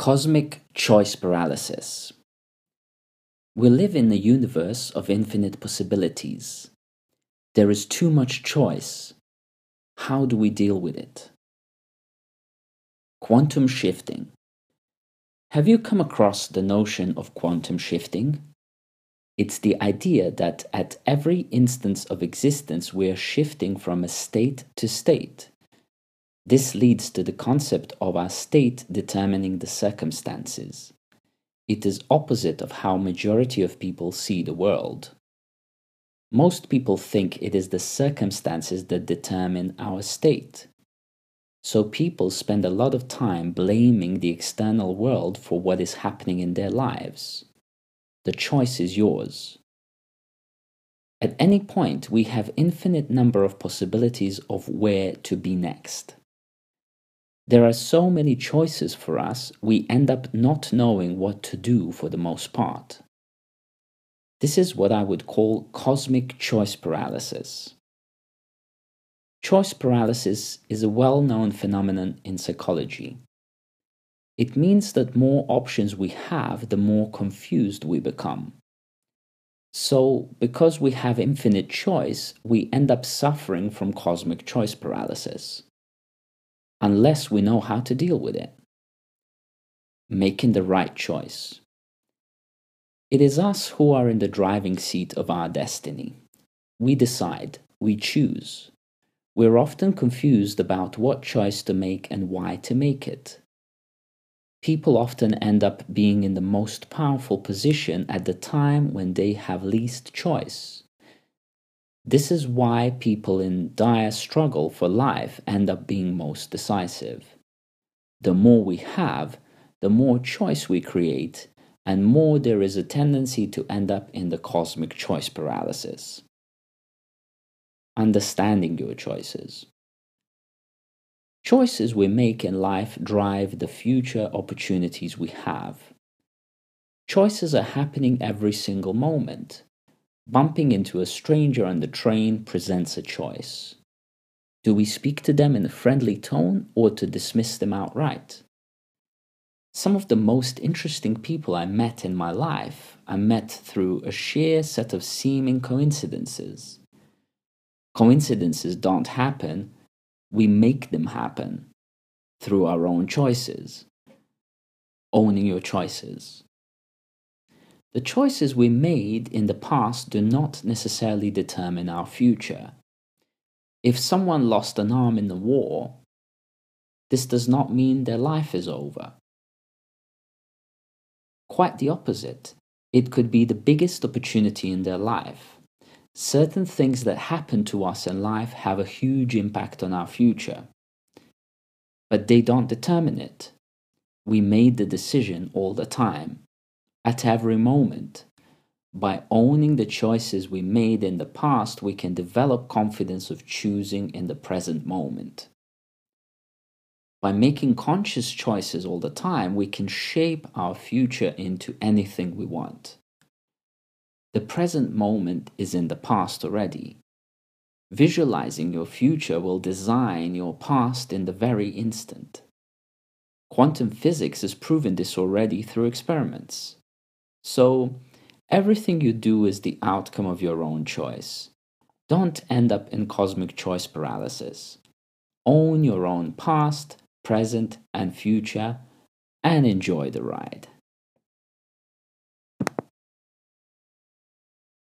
Cosmic choice paralysis. We live in a universe of infinite possibilities. There is too much choice. How do we deal with it? Quantum shifting. Have you come across the notion of quantum shifting? It's the idea that at every instance of existence we are shifting from a state to state this leads to the concept of our state determining the circumstances. It is opposite of how majority of people see the world. Most people think it is the circumstances that determine our state. So people spend a lot of time blaming the external world for what is happening in their lives. The choice is yours. At any point, we have infinite number of possibilities of where to be next. There are so many choices for us, we end up not knowing what to do for the most part. This is what I would call cosmic choice paralysis. Choice paralysis is a well known phenomenon in psychology. It means that more options we have, the more confused we become. So, because we have infinite choice, we end up suffering from cosmic choice paralysis unless we know how to deal with it. Making the right choice. It is us who are in the driving seat of our destiny. We decide, we choose. We're often confused about what choice to make and why to make it. People often end up being in the most powerful position at the time when they have least choice. This is why people in dire struggle for life end up being most decisive. The more we have, the more choice we create, and more there is a tendency to end up in the cosmic choice paralysis. Understanding your choices. Choices we make in life drive the future opportunities we have. Choices are happening every single moment Bumping into a stranger on the train presents a choice. Do we speak to them in a friendly tone or to dismiss them outright? Some of the most interesting people I met in my life I met through a sheer set of seeming coincidences. Coincidences don't happen, we make them happen through our own choices. Owning your choices. The choices we made in the past do not necessarily determine our future. If someone lost an arm in the war, this does not mean their life is over. Quite the opposite. It could be the biggest opportunity in their life. Certain things that happen to us in life have a huge impact on our future. But they don't determine it. We made the decision all the time at every moment. By owning the choices we made in the past, we can develop confidence of choosing in the present moment. By making conscious choices all the time, we can shape our future into anything we want. The present moment is in the past already. Visualizing your future will design your past in the very instant. Quantum physics has proven this already through experiments. So, everything you do is the outcome of your own choice. Don't end up in cosmic choice paralysis. Own your own past, present, and future, and enjoy the ride.